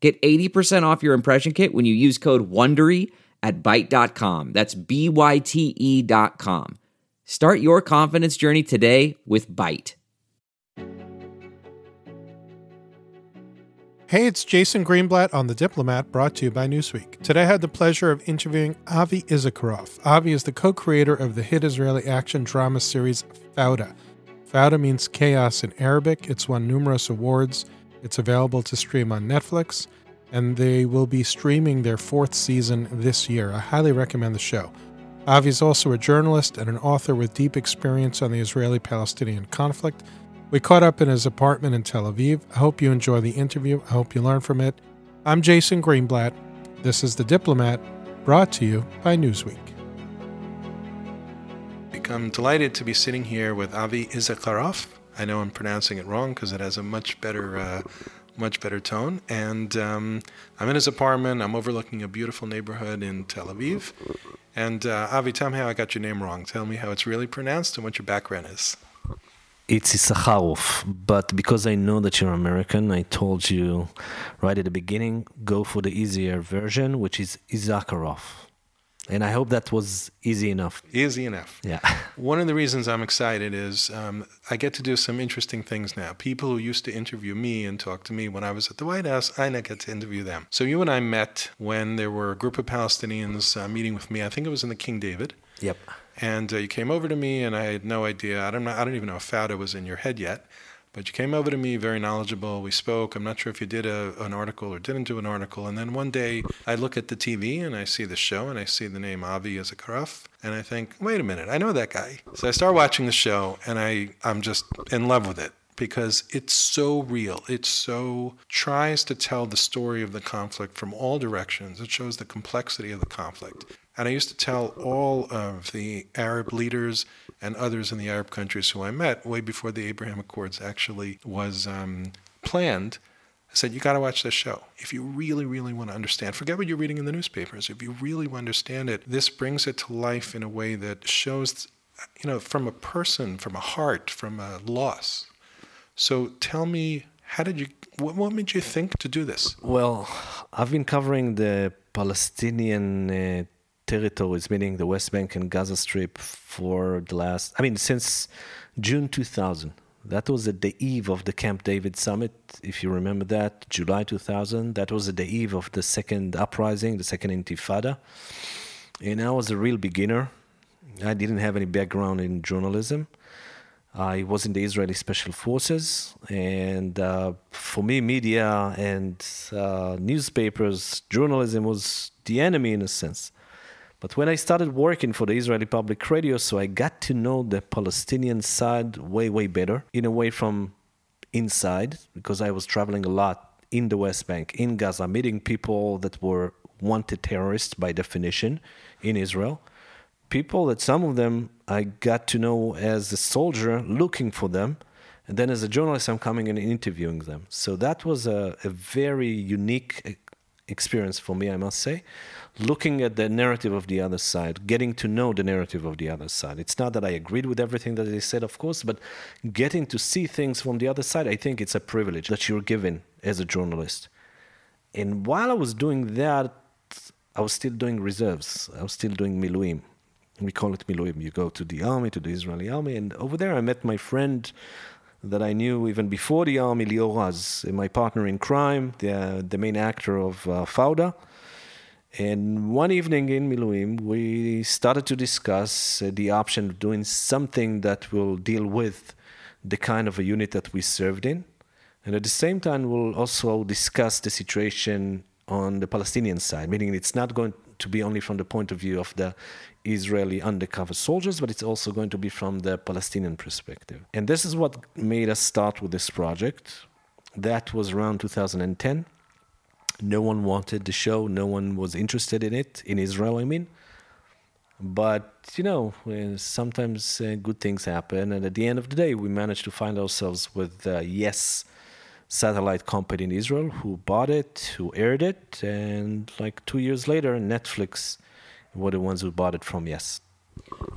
Get 80% off your impression kit when you use code WONDERY at Byte.com. That's B-Y-T-E dot com. Start your confidence journey today with Byte. Hey, it's Jason Greenblatt on The Diplomat, brought to you by Newsweek. Today I had the pleasure of interviewing Avi Issacharoff. Avi is the co creator of the hit Israeli action drama series Fauda. Fauda means chaos in Arabic. It's won numerous awards. It's available to stream on Netflix, and they will be streaming their fourth season this year. I highly recommend the show. Avi is also a journalist and an author with deep experience on the Israeli Palestinian conflict. We caught up in his apartment in Tel Aviv. I hope you enjoy the interview. I hope you learn from it. I'm Jason Greenblatt. This is The Diplomat, brought to you by Newsweek. I'm delighted to be sitting here with Avi Issacharoff. I know I'm pronouncing it wrong because it has a much better, uh, much better tone. And um, I'm in his apartment. I'm overlooking a beautiful neighborhood in Tel Aviv. And uh, Avi, tell me how I got your name wrong. Tell me how it's really pronounced and what your background is. It's Issacharoff, but because I know that you're American, I told you right at the beginning, go for the easier version, which is Issacharoff. And I hope that was easy enough. Easy enough. Yeah. One of the reasons I'm excited is um, I get to do some interesting things now. People who used to interview me and talk to me when I was at the White House, I now get to interview them. So you and I met when there were a group of Palestinians uh, meeting with me. I think it was in the King David. Yep. And uh, you came over to me, and I had no idea. I don't know. I don't even know if Fauda was in your head yet. But you came over to me, very knowledgeable. We spoke. I'm not sure if you did a, an article or didn't do an article. And then one day I look at the TV and I see the show and I see the name Avi Issacharoff. And I think, wait a minute, I know that guy. So I start watching the show and I, I'm just in love with it because it's so real. It so tries to tell the story of the conflict from all directions. It shows the complexity of the conflict. And I used to tell all of the Arab leaders and others in the Arab countries who I met way before the Abraham Accords actually was um, planned. I said, you got to watch this show. If you really, really want to understand, forget what you're reading in the newspapers. If you really want to understand it, this brings it to life in a way that shows, you know, from a person, from a heart, from a loss. So tell me, how did you, what, what made you think to do this? Well, I've been covering the Palestinian uh, territories, meaning the West Bank and Gaza Strip, for the last, I mean, since June 2000. That was at the eve of the Camp David summit, if you remember that, July 2000. That was at the eve of the second uprising, the second intifada. And I was a real beginner. I didn't have any background in journalism. I was in the Israeli Special Forces, and uh, for me, media and uh, newspapers, journalism was the enemy in a sense. But when I started working for the Israeli Public Radio, so I got to know the Palestinian side way, way better, in a way from inside, because I was traveling a lot in the West Bank, in Gaza, meeting people that were wanted terrorists by definition in Israel. People that some of them I got to know as a soldier looking for them. And then as a journalist, I'm coming and interviewing them. So that was a, a very unique experience for me, I must say looking at the narrative of the other side, getting to know the narrative of the other side. It's not that I agreed with everything that they said, of course, but getting to see things from the other side, I think it's a privilege that you're given as a journalist. And while I was doing that, I was still doing reserves. I was still doing miluim. We call it miluim. You go to the army, to the Israeli army, and over there I met my friend that I knew even before the army, Lior Raz, my partner in crime, the, the main actor of uh, Fauda and one evening in Miluim, we started to discuss uh, the option of doing something that will deal with the kind of a unit that we served in. And at the same time, we'll also discuss the situation on the Palestinian side, meaning it's not going to be only from the point of view of the Israeli undercover soldiers, but it's also going to be from the Palestinian perspective. And this is what made us start with this project. That was around 2010 No one wanted the show. No one was interested in it in Israel. I mean, but you know, uh, sometimes uh, good things happen, and at the end of the day, we managed to find ourselves with uh, Yes satellite company in Israel who bought it, who aired it, and like two years later, Netflix were the ones who bought it from Yes.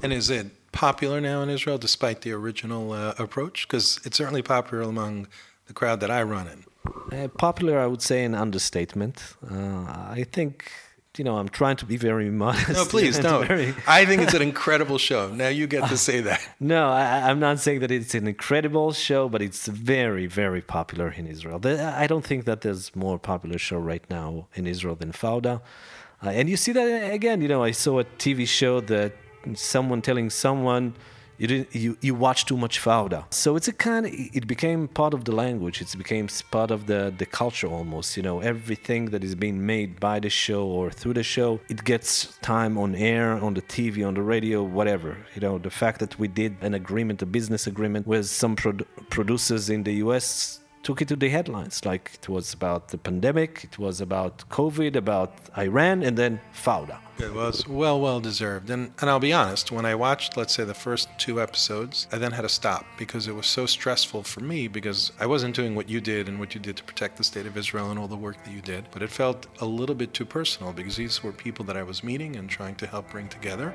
And is it popular now in Israel despite the original uh, approach? Because it's certainly popular among the crowd that I run in. Uh, popular, I would say, an understatement. Uh, I think you know, I'm trying to be very modest. No, please don't. Very... I think it's an incredible show. Now you get to say that. no, I, am not saying that it's an incredible show, but it's very, very popular in Israel. I don't think that there's more popular show right now in Israel than Fauda. Uh, and you see that again. You know, I saw a TV show that someone telling someone you didn't you, you watch too much fauda. So it's a kind of it became part of the language. It became part of the the culture almost you know. Everything that is being made by the show or through the show it gets time on air on the tv on the radio whatever. You know the fact that we did an agreement a business agreement with some pro- producers in the us took it to the headlines. Like it was about the pandemic, it was about COVID, about Iran, and then Fauda. It was well, well deserved. And, and I'll be honest, when I watched, let's say, the first two episodes, I then had to stop because it was so stressful for me because I wasn't doing what you did and what you did to protect the state of Israel and all the work that you did. But it felt a little bit too personal because these were people that I was meeting and trying to help bring together.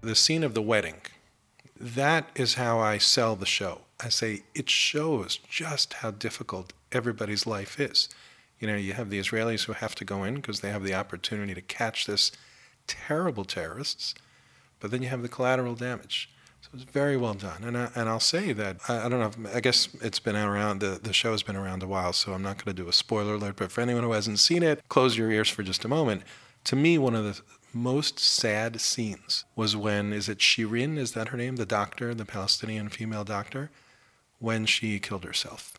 The scene of the wedding, that is how I sell the show. I say it shows just how difficult everybody's life is. You know, you have the Israelis who have to go in because they have the opportunity to catch this terrible terrorists, but then you have the collateral damage. So it's very well done. And, I, and I'll say that, I, I don't know, I guess it's been around, the, the show has been around a while, so I'm not going to do a spoiler alert, but for anyone who hasn't seen it, close your ears for just a moment. To me, one of the most sad scenes was when, is it Shirin, is that her name, the doctor, the Palestinian female doctor? When she killed herself.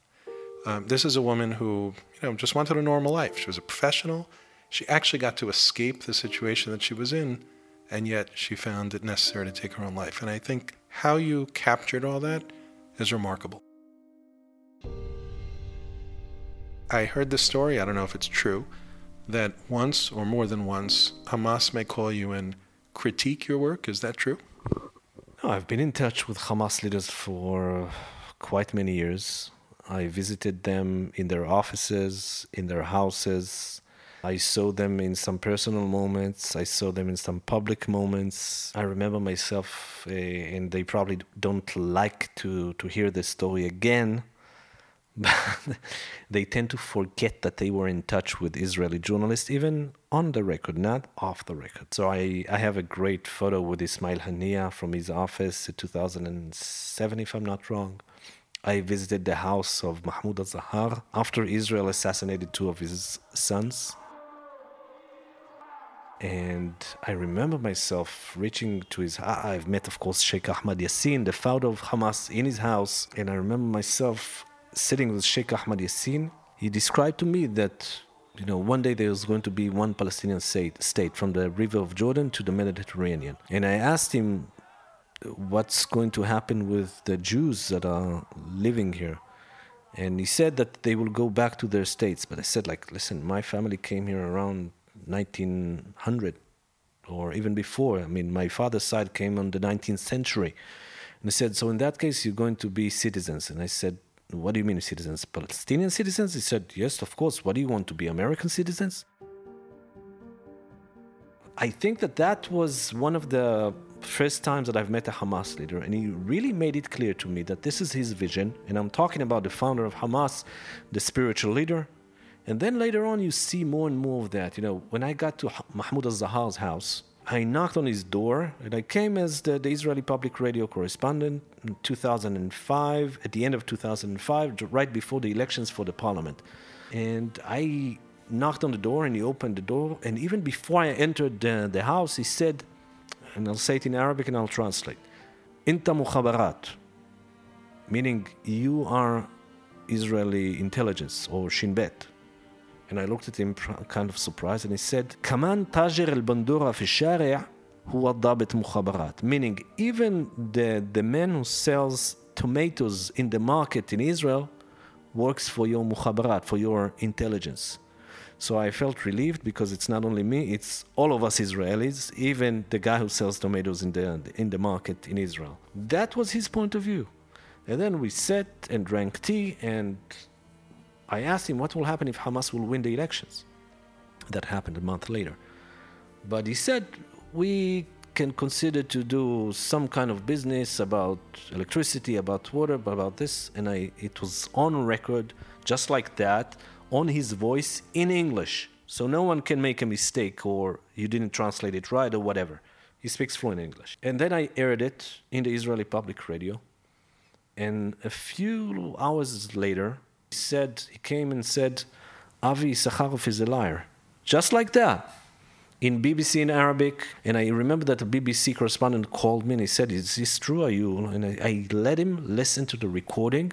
Um, this is a woman who, you know, just wanted a normal life. She was a professional. She actually got to escape the situation that she was in, and yet she found it necessary to take her own life. And I think how you captured all that is remarkable. I heard this story, I don't know if it's true, that once or more than once, Hamas may call you and critique your work. Is that true? No, I've been in touch with Hamas leaders for quite many years. I visited them in their offices, in their houses. I saw them in some personal moments. I saw them in some public moments. I remember myself, uh, and they probably don't like to, to hear this story again, but they tend to forget that they were in touch with Israeli journalists, even on the record, not off the record. So I, I have a great photo with Ismail Haniyeh from his office in 2007, if I'm not wrong. I visited the house of Mahmoud al Zahar after Israel assassinated two of his sons. And I remember myself reaching to his I've met, of course, Sheikh Ahmad Yassin, the founder of Hamas, in his house. And I remember myself sitting with Sheikh Ahmad Yassin. He described to me that, you know, one day there was going to be one Palestinian state, state from the river of Jordan to the Mediterranean. And I asked him, what's going to happen with the Jews that are living here? And he said that they will go back to their states. But I said, like, listen, my family came here around 1900 or even before. I mean, my father's side came on the 19th century. And he said, so in that case, you're going to be citizens. And I said, what do you mean citizens? Palestinian citizens? He said, yes, of course. What do you want to be, American citizens? I think that that was one of the first times that I've met a Hamas leader, and he really made it clear to me that this is his vision. And I'm talking about the founder of Hamas, the spiritual leader. And then later on, you see more and more of that. You know, when I got to Mahmoud al Zahar's house, I knocked on his door, and I came as the, the Israeli public radio correspondent in 2005, at the end of 2005, right before the elections for the parliament. And I knocked on the door, and he opened the door. And even before I entered the, the house, he said, and I'll say it in Arabic and I'll translate. Inta mukhabarat, meaning you are Israeli intelligence or Shin Bet. And I looked at him kind of surprised and he said, Kaman Tajer el Bandura fi huwa dabit. Meaning, even the, the man who sells tomatoes in the market in Israel works for your muhabarat, for your intelligence. So I felt relieved because it's not only me, it's all of us Israelis, even the guy who sells tomatoes in the, in the market in Israel. That was his point of view. And then we sat and drank tea, and I asked him what will happen if Hamas will win the elections. That happened a month later. But he said, we can consider to do some kind of business about electricity, about water, about this. And I, it was on record, just like that, on his voice in English. So no one can make a mistake or you didn't translate it right or whatever. He speaks fluent English. And then I aired it in the Israeli public radio. And a few hours later, he said, he came and said, Avi Issacharoff is a liar. Just like that. In BBC in Arabic. And I remember that a BBC correspondent called me and he said, Is this true? Are you? And I, I let him listen to the recording.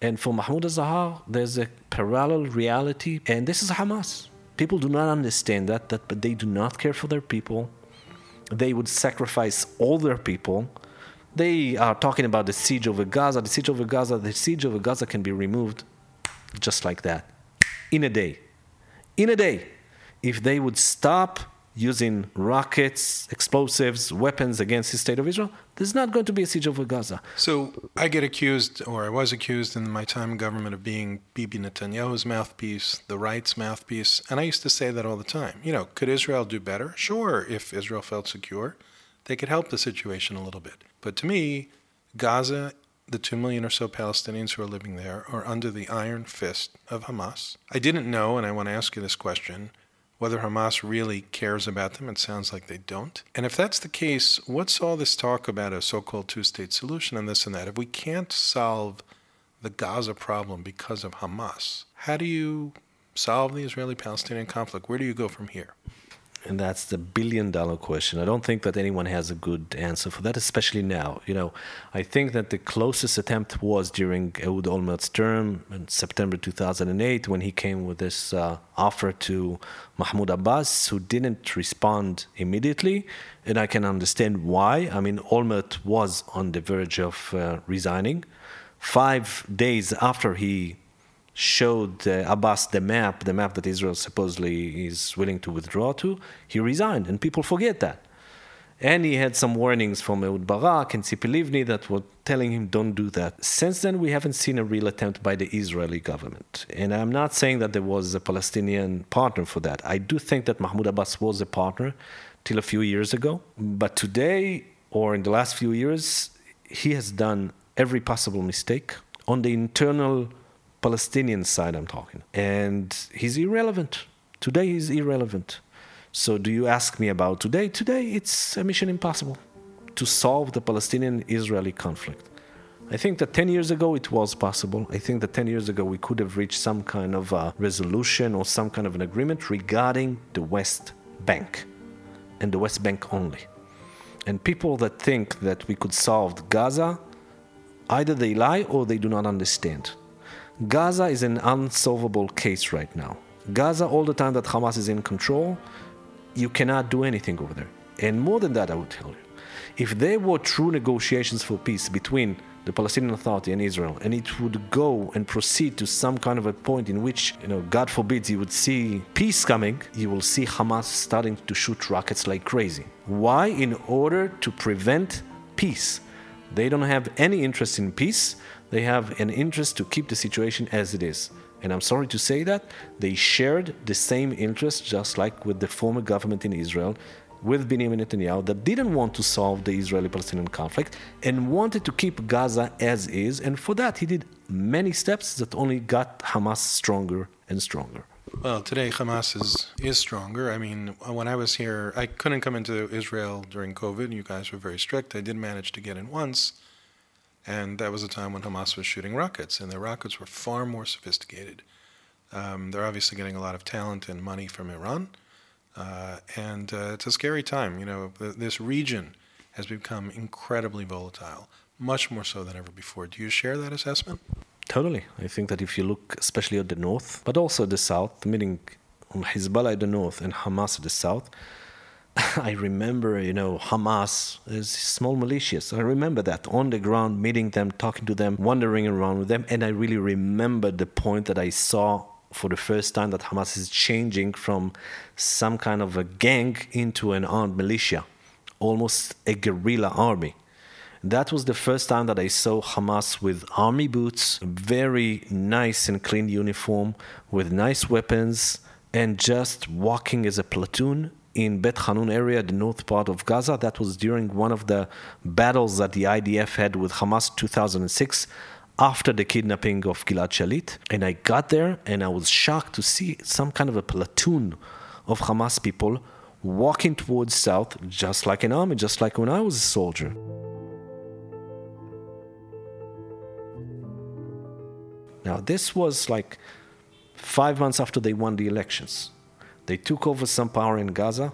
And for Mahmoud Zahar, there's a parallel reality, and this is Hamas. People do not understand that, that, but they do not care for their people. They would sacrifice all their people. They are talking about the siege over Gaza. The siege over Gaza, the siege over Gaza can be removed just like that in a day. In a day. If they would stop using rockets, explosives, weapons against the state of Israel, there's not going to be a siege over Gaza. So I get accused, or I was accused in my time in government, of being Bibi Netanyahu's mouthpiece, the right's mouthpiece. And I used to say that all the time. You know, could Israel do better? Sure, if Israel felt secure, they could help the situation a little bit. But to me, Gaza, the two million or so Palestinians who are living there, are under the iron fist of Hamas. I didn't know, and I want to ask you this question whether Hamas really cares about them. It sounds like they don't. And if that's the case, what's all this talk about a so called two state solution and this and that? If we can't solve the Gaza problem because of Hamas, how do you solve the Israeli Palestinian conflict? Where do you go from here? And that's the billion dollar question. I don't think that anyone has a good answer for that, especially now. You know, I think that the closest attempt was during Ehud Olmert's term in September 2008 when he came with this uh, offer to Mahmoud Abbas, who didn't respond immediately. And I can understand why. I mean, Olmert was on the verge of uh, resigning. Five days after he showed uh, Abbas the map, the map that Israel supposedly is willing to withdraw to, he resigned, and people forget that. And he had some warnings from Ehud Barak and Tzipi Livni that were telling him, don't do that. Since then, we haven't seen a real attempt by the Israeli government. And I'm not saying that there was a Palestinian partner for that. I do think that Mahmoud Abbas was a partner till a few years ago. But today, or in the last few years, he has done every possible mistake on the internal Palestinian side, I'm talking. And he's irrelevant. Today, he's irrelevant. So, do you ask me about today? Today, it's a mission impossible to solve the Palestinian Israeli conflict. I think that 10 years ago it was possible. I think that 10 years ago we could have reached some kind of a resolution or some kind of an agreement regarding the West Bank and the West Bank only. And people that think that we could solve Gaza, either they lie or they do not understand. Gaza is an unsolvable case right now. Gaza, all the time that Hamas is in control, you cannot do anything over there. And more than that, I would tell you, if there were true negotiations for peace between the Palestinian Authority and Israel, and it would go and proceed to some kind of a point in which, you know, God forbid, you would see peace coming, you will see Hamas starting to shoot rockets like crazy. Why? In order to prevent peace. They don't have any interest in peace. They have an interest to keep the situation as it is. And I'm sorry to say that they shared the same interest, just like with the former government in Israel, with Benjamin Netanyahu, that didn't want to solve the Israeli Palestinian conflict and wanted to keep Gaza as is. And for that, he did many steps that only got Hamas stronger and stronger. Well, today Hamas is, is stronger. I mean, when I was here, I couldn't come into Israel during COVID. You guys were very strict. I did manage to get in once. And that was a time when Hamas was shooting rockets, and their rockets were far more sophisticated. Um, they're obviously getting a lot of talent and money from Iran. Uh, and uh, it's a scary time. You know, th- this region has become incredibly volatile, much more so than ever before. Do you share that assessment? Totally. I think that if you look especially at the north, but also the south, meaning Hezbollah at the north and Hamas at the south, I remember, you know, Hamas is small militias. I remember that on the ground, meeting them, talking to them, wandering around with them. And I really remember the point that I saw for the first time that Hamas is changing from some kind of a gang into an armed militia, almost a guerrilla army. That was the first time that I saw Hamas with army boots, very nice and clean uniform, with nice weapons, and just walking as a platoon in Bet Hanun area, the north part of Gaza. That was during one of the battles that the IDF had with Hamas 2006 after the kidnapping of Gilad Shalit. And I got there and I was shocked to see some kind of a platoon of Hamas people walking towards south, just like an army, just like when I was a soldier. Now, this was like five months after they won the elections. They took over some power in Gaza,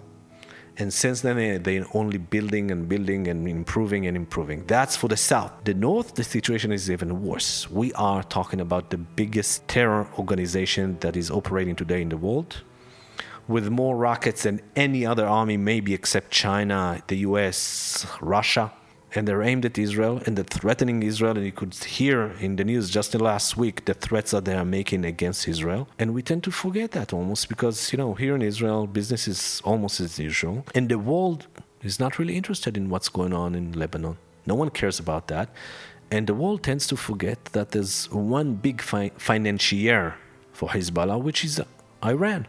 and since then eh, they, they're only building and building and improving and improving. That's for the south. The north, the situation is even worse. We are talking about the biggest terror organization that is operating today in the world, with more rockets than any other army, maybe except China, the US, Russia and they're aimed at Israel and they're threatening Israel. And you could hear in the news just last week the threats that they are making against Israel. And we tend to forget that almost because, you know, here in Israel, business is almost as usual. And the world is not really interested in what's going on in Lebanon. No one cares about that. And the world tends to forget that there's one big fi- financier for Hezbollah, which is Iran,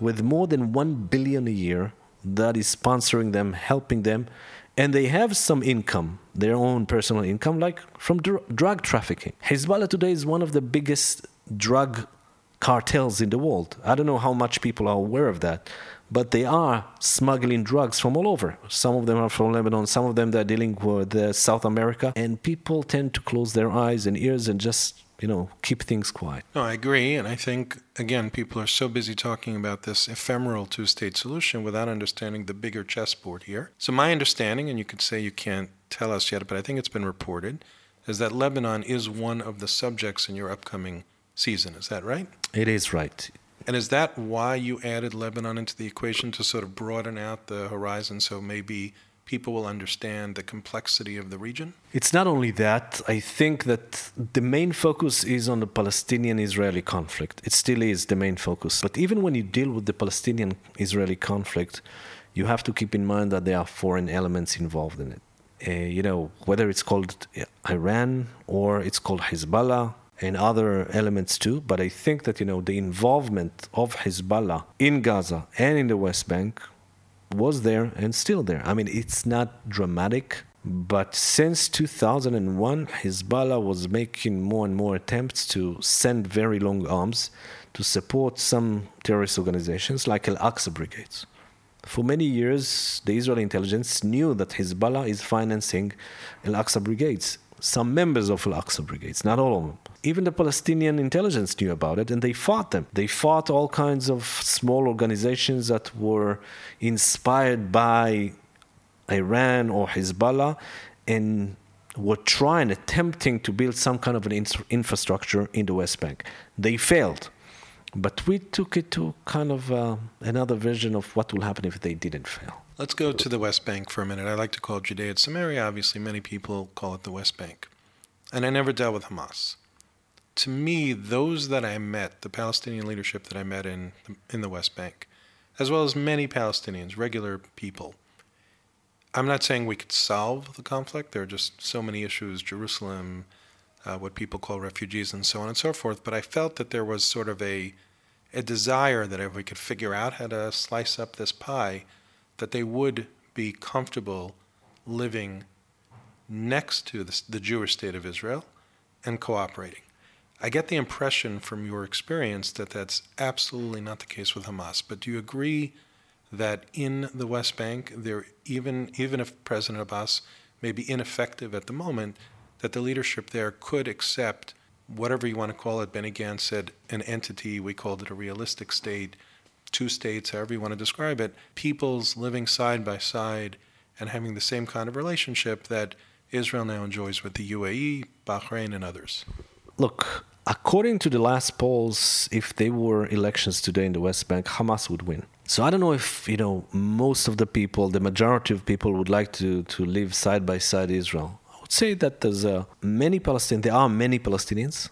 with more than 1 billion a year that is sponsoring them, helping them, and they have some income, their own personal income, like from dr- drug trafficking. Hezbollah today is one of the biggest drug cartels in the world. I don't know how much people are aware of that, but they are smuggling drugs from all over. Some of them are from Lebanon, some of them they're dealing with uh, South America, and people tend to close their eyes and ears and just you know, keep things quiet. No, I agree. And I think, again, people are so busy talking about this ephemeral two state solution without understanding the bigger chessboard here. So, my understanding, and you could say you can't tell us yet, but I think it's been reported, is that Lebanon is one of the subjects in your upcoming season. Is that right? It is right. And is that why you added Lebanon into the equation to sort of broaden out the horizon so maybe people will understand the complexity of the region? It's not only that. I think that the main focus is on the Palestinian Israeli conflict. It still is the main focus. But even when you deal with the Palestinian Israeli conflict, you have to keep in mind that there are foreign elements involved in it. Uh, you know, whether it's called Iran or it's called Hezbollah and other elements too. But I think that, you know, the involvement of Hezbollah in Gaza and in the West Bank was there and still there. I mean, it's not dramatic, but since 2001, Hezbollah was making more and more attempts to send very long arms to support some terrorist organizations like Al Aqsa Brigades. For many years, the Israeli intelligence knew that Hezbollah is financing Al Aqsa Brigades some members of Al Aqsa brigades, not all of them. Even the Palestinian intelligence knew about it and they fought them. They fought all kinds of small organizations that were inspired by Iran or Hezbollah and were trying, attempting to build some kind of an infrastructure in the West Bank. They failed. But we took it to kind of uh, another version of what will happen if they didn't fail. Let's go to the West Bank for a minute. I like to call Judea and Samaria. Obviously, many people call it the West Bank. And I never dealt with Hamas. To me, those that I met, the Palestinian leadership that I met in, in the West Bank, as well as many Palestinians, regular people, I'm not saying we could solve the conflict. There are just so many issues Jerusalem, uh, what people call refugees, and so on and so forth. But I felt that there was sort of a, a desire that if we could figure out how to slice up this pie, that they would be comfortable living next to the, the Jewish state of Israel and cooperating. I get the impression from your experience that that's absolutely not the case with Hamas. But do you agree that in the West Bank, there even even if President Abbas may be ineffective at the moment, that the leadership there could accept whatever you want to call it. Benny Gantz said an entity. We called it a realistic state two states, however you want to describe it, peoples living side by side and having the same kind of relationship that Israel now enjoys with the UAE, Bahrain, and others? Look, according to the last polls, if there were elections today in the West Bank, Hamas would win. So I don't know if you know most of the people, the majority of people, would like to to live side by side Israel. I would say that there's uh, many Palestinians. There are many Palestinians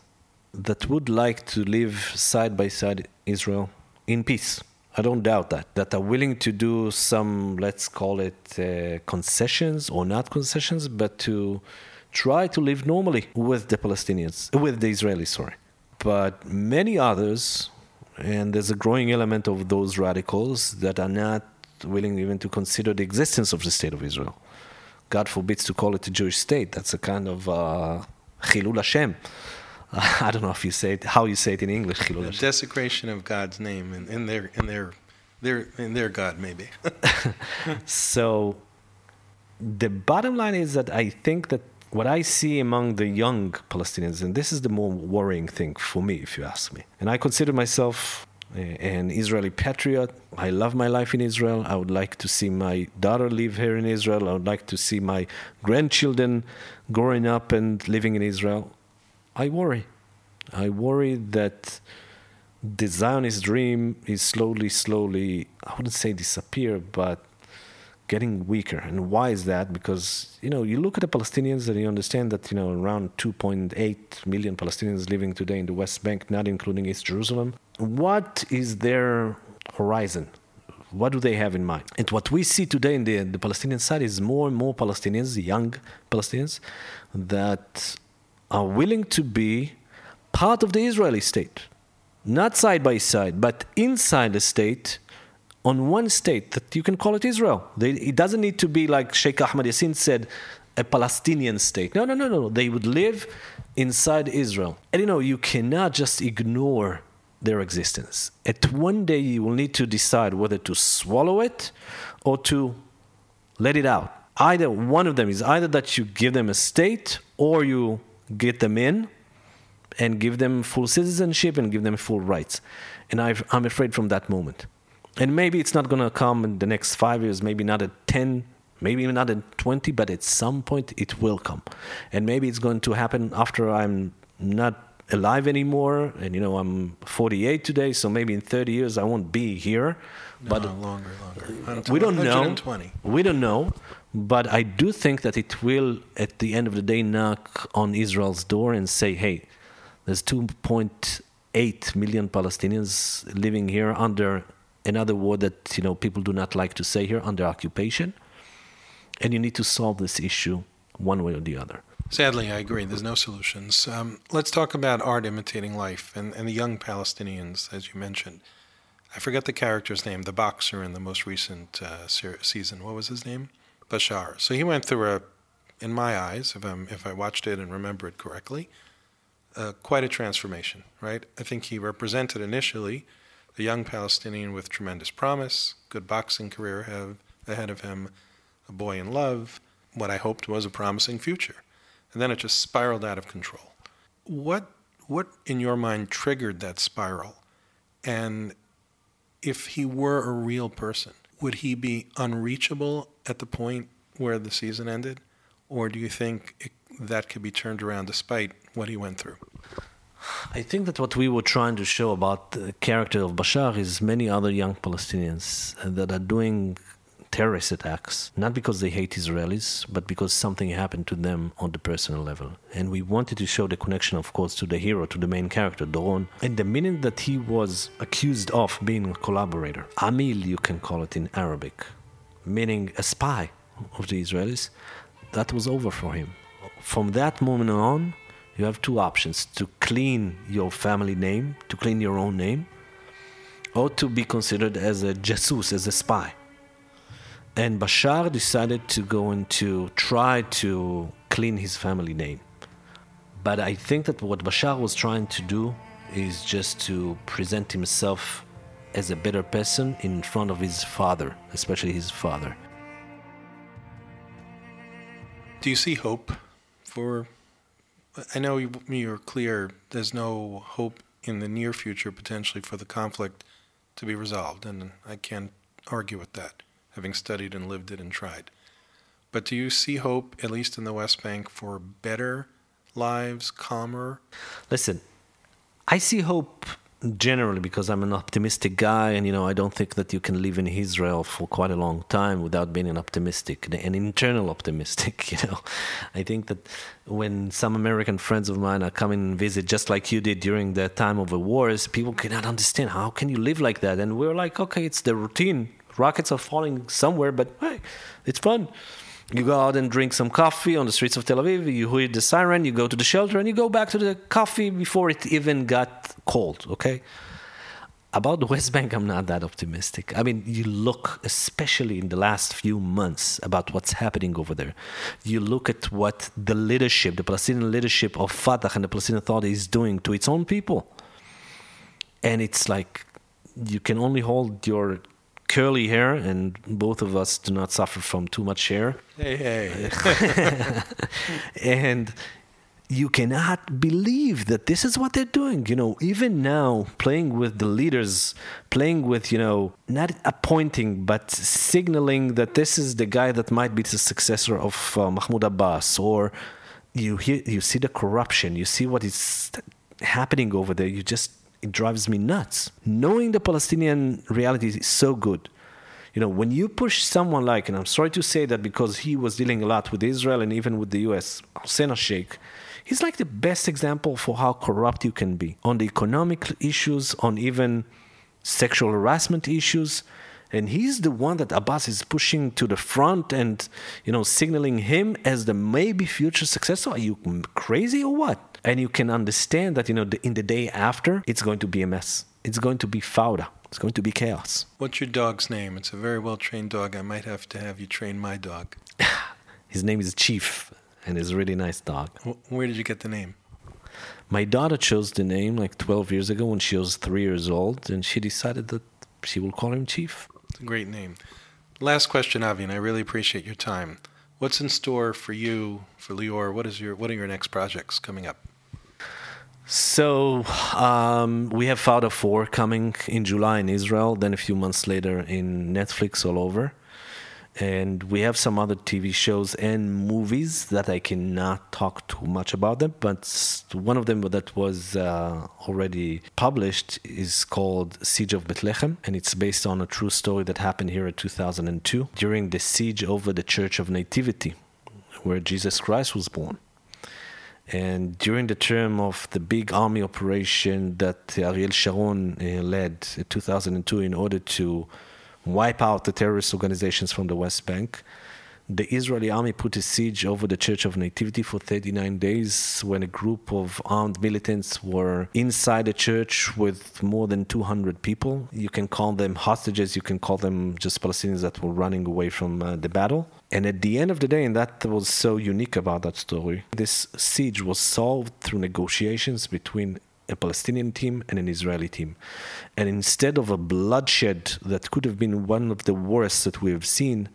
that would like to live side by side Israel in peace. I don't doubt that. That are willing to do some, let's call it uh, concessions or not concessions, but to try to live normally with the Palestinians, with the Israelis, sorry. But many others, and there's a growing element of those radicals that are not willing even to consider the existence of the state of Israel. God forbids to call it a Jewish state. That's a kind of uh, Chilul Hashem. I don't know if you say it, how you say it in English. The desecration of God's name in, in their in their their in their God maybe. So the bottom line is that I think that what I see among the young Palestinians, and this is the more worrying thing for me, if you ask me, and I consider myself an Israeli patriot. I love my life in Israel. I would like to see my daughter live here in Israel. I would like to see my grandchildren growing up and living in Israel. I worry. I worry that the Zionist dream is slowly, slowly, I wouldn't say disappear, but getting weaker. And why is that? Because, you know, you look at the Palestinians and you understand that, you know, around 2.8 million Palestinians living today in the West Bank, not including East Jerusalem. What is their horizon? What do they have in mind? And what we see today in the, the Palestinian side is more and more Palestinians, young Palestinians, that are willing to be part of the Israeli state. Not side by side, but inside the state, on one state that you can call it Israel. They, it doesn't need to be like Sheikh Ahmed Yassin said, a Palestinian state. No, no, no, no. They would live inside Israel. And you know, you cannot just ignore their existence. At one day, you will need to decide whether to swallow it or to let it out. Either one of them is either that you give them a state or you get them in and give them full citizenship and give them full rights. And I've, I'm afraid from that moment. And maybe it's not going to come in the next five years, maybe not at 10, maybe even not at 20, but at some point it will come. And maybe it's going to happen after I'm not alive anymore. And, you know, I'm 48 today, so maybe in 30 years I won't be here. But no, longer, longer. Uh, Until we don't know. 120. We don't know. But I do think that it will, at the end of the day, knock on Israel's door and say, hey, there's 2.8 million Palestinians living here under another word that you know people do not like to say here, under occupation. And you need to solve this issue one way or the other. Sadly, I agree. There's no solutions. Um, let's talk about art imitating life and, and the young Palestinians, as you mentioned. I forget the character's name, the boxer in the most recent uh, season. What was his name? Bashar. So he went through a, in my eyes, if I'm if I watched it and remember it correctly, uh, quite a transformation. Right? I think he represented initially a young Palestinian with tremendous promise, good boxing career have, ahead of him, a boy in love, what I hoped was a promising future and then it just spiraled out of control. What what in your mind triggered that spiral? And if he were a real person, would he be unreachable at the point where the season ended, or do you think it, that could be turned around despite what he went through? I think that what we were trying to show about the character of Bashar is many other young Palestinians that are doing terrorist attacks, not because they hate Israelis, but because something happened to them on the personal level. And we wanted to show the connection, of course, to the hero, to the main character, Doron. And the minute that he was accused of being a collaborator, Amil, you can call it in Arabic, meaning a spy of the Israelis, that was over for him. From that moment on, you have two options to clean your family name, to clean your own name, or to be considered as a jasus, as a spy. And Bashar decided to go and to try to clean his family name. But I think that what Bashar was trying to do is just to present himself as a better person in front of his father, especially his father. Do you see hope for? I know you- you're clear. There's no hope in the near future potentially for the conflict to be resolved, and I can't argue with that, having studied and lived it and tried. But do you see hope, at least in the West Bank, for better lives, calmer? Listen, I see hope generally because I'm an optimistic guy, and you know I don't think that you can live in Israel for quite a long time without being an optimistic, an internal optimistic. You know, I think that when some American friends of mine are coming and visit, just like you did during the time of the wars, people cannot understand how can you live like that, and we're like, okay, it's the routine. Rockets are falling somewhere, but hey, it's fun. You go out and drink some coffee on the streets of Tel Aviv, you hear the siren, you go to the shelter, and you go back to the coffee before it even got cold, okay? About the West Bank, I'm not that optimistic. I mean, you look, especially in the last few months, about what's happening over there. You look at what the leadership, the Palestinian leadership of Fatah and the Palestinian Authority is doing to its own people. And it's like you can only hold your curly hair, and both of us do not suffer from too much hair. Hey, hey. and you cannot believe that this is what they're doing. You know, even now, playing with the leaders, playing with, you know, not appointing, but signaling that this is the guy that might be the successor of uh, Mahmoud Abbas, or you hear, you see the corruption, you see what is happening over there. You just it drives me nuts. Knowing the Palestinian reality is so good. You know, when you push someone like, and I'm sorry to say that because he was dealing a lot with Israel and even with the US, Hussein Sheikh, he's like the best example for how corrupt you can be on the economic issues, on even sexual harassment issues. And he's the one that Abbas is pushing to the front and, you know, signaling him as the maybe future successor. Are you crazy or what? and you can understand that you know in the day after it's going to be a mess. It's going to be fauda. It's going to be chaos. What's your dog's name? It's a very well trained dog. I might have to have you train my dog. His name is chief and he's a really nice dog. Where did you get the name? My daughter chose the name like 12 years ago when she was three years old and she decided that she will call him chief it's a great name. Last question avi and i really appreciate your time. What's in store for you for lior? What is your what are your next projects coming up? So um, we have Fauda 4 coming in July in Israel, then a few months later in Netflix all over. And we have some other TV shows and movies that I cannot talk too much about them, but one of them that was uh, already published is called Siege of Bethlehem, and it's based on a true story that happened here in 2002 during the siege over the Church of Nativity, where Jesus Christ was born. And during the term of the big army operation that Ariel Sharon uh, led in 2002 in order to wipe out the terrorist organizations from the West Bank, the Israeli army put a siege over the Church of Nativity for 39 days when a group of armed militants were inside the church with more than 200 people. You can call them hostages, you can call them just Palestinians that were running away from uh, the battle. And at the end of the day, and that was so unique about that story, this siege was solved through negotiations between a Palestinian team and an Israeli team. And instead of a bloodshed that could have been one of the worst that we have seen,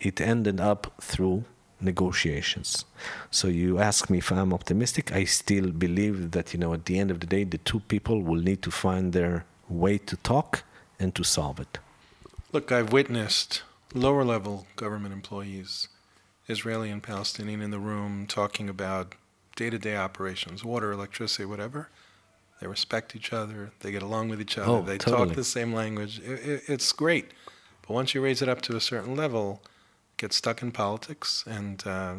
it ended up through negotiations. So you ask me if I'm optimistic, I still believe that, you know, at the end of the day, the two people will need to find their way to talk and to solve it. Look, I've witnessed lower level government employees, Israeli and Palestinian, in the room talking about day to day operations, water, electricity, whatever. They respect each other, they get along with each other, oh, they totally. talk the same language. It, it, it's great. But once you raise it up to a certain level, get stuck in politics and uh,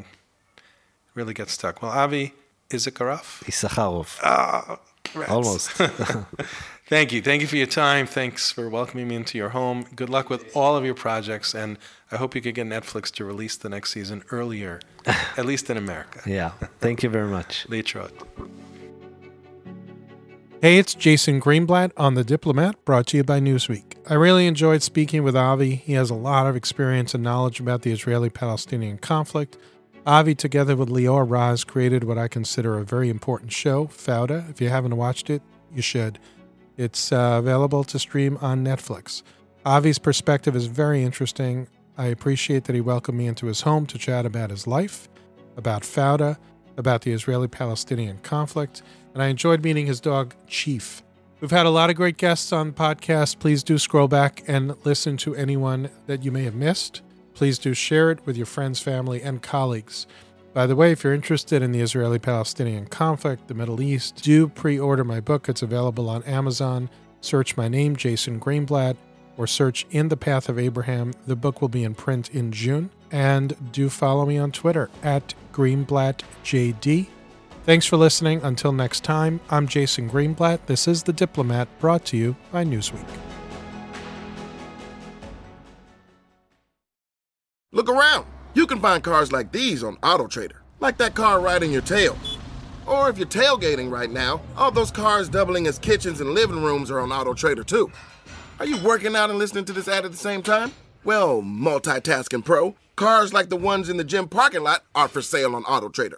really get stuck. Well, Avi Issacharoff? Issacharoff. Ah, Almost. Thank you. Thank you for your time. Thanks for welcoming me into your home. Good luck with all of your projects, and I hope you could get Netflix to release the next season earlier, at least in America. Yeah. Thank you very much. Leatrod. Hey, it's Jason Greenblatt on The Diplomat, brought to you by Newsweek. I really enjoyed speaking with Avi. He has a lot of experience and knowledge about the Israeli Palestinian conflict. Avi, together with Lior Raz, created what I consider a very important show, Fauda. If you haven't watched it, you should. It's uh, available to stream on Netflix. Avi's perspective is very interesting. I appreciate that he welcomed me into his home to chat about his life, about Fauda, about the Israeli Palestinian conflict and I enjoyed meeting his dog, Chief. We've had a lot of great guests on podcast. Please do scroll back and listen to anyone that you may have missed. Please do share it with your friends, family, and colleagues. By the way, if you're interested in the Israeli Palestinian conflict, the Middle East, do pre order my book. It's available on Amazon. Search my name, Jason Greenblatt, or search In the Path of Abraham. The book will be in print in June. And do follow me on Twitter at GreenblattJD. Thanks for listening. Until next time, I'm Jason Greenblatt. This is The Diplomat, brought to you by Newsweek. Look around. You can find cars like these on AutoTrader, like that car riding your tail. Or if you're tailgating right now, all those cars doubling as kitchens and living rooms are on AutoTrader too. Are you working out and listening to this ad at the same time? Well, multitasking pro, cars like the ones in the gym parking lot are for sale on AutoTrader.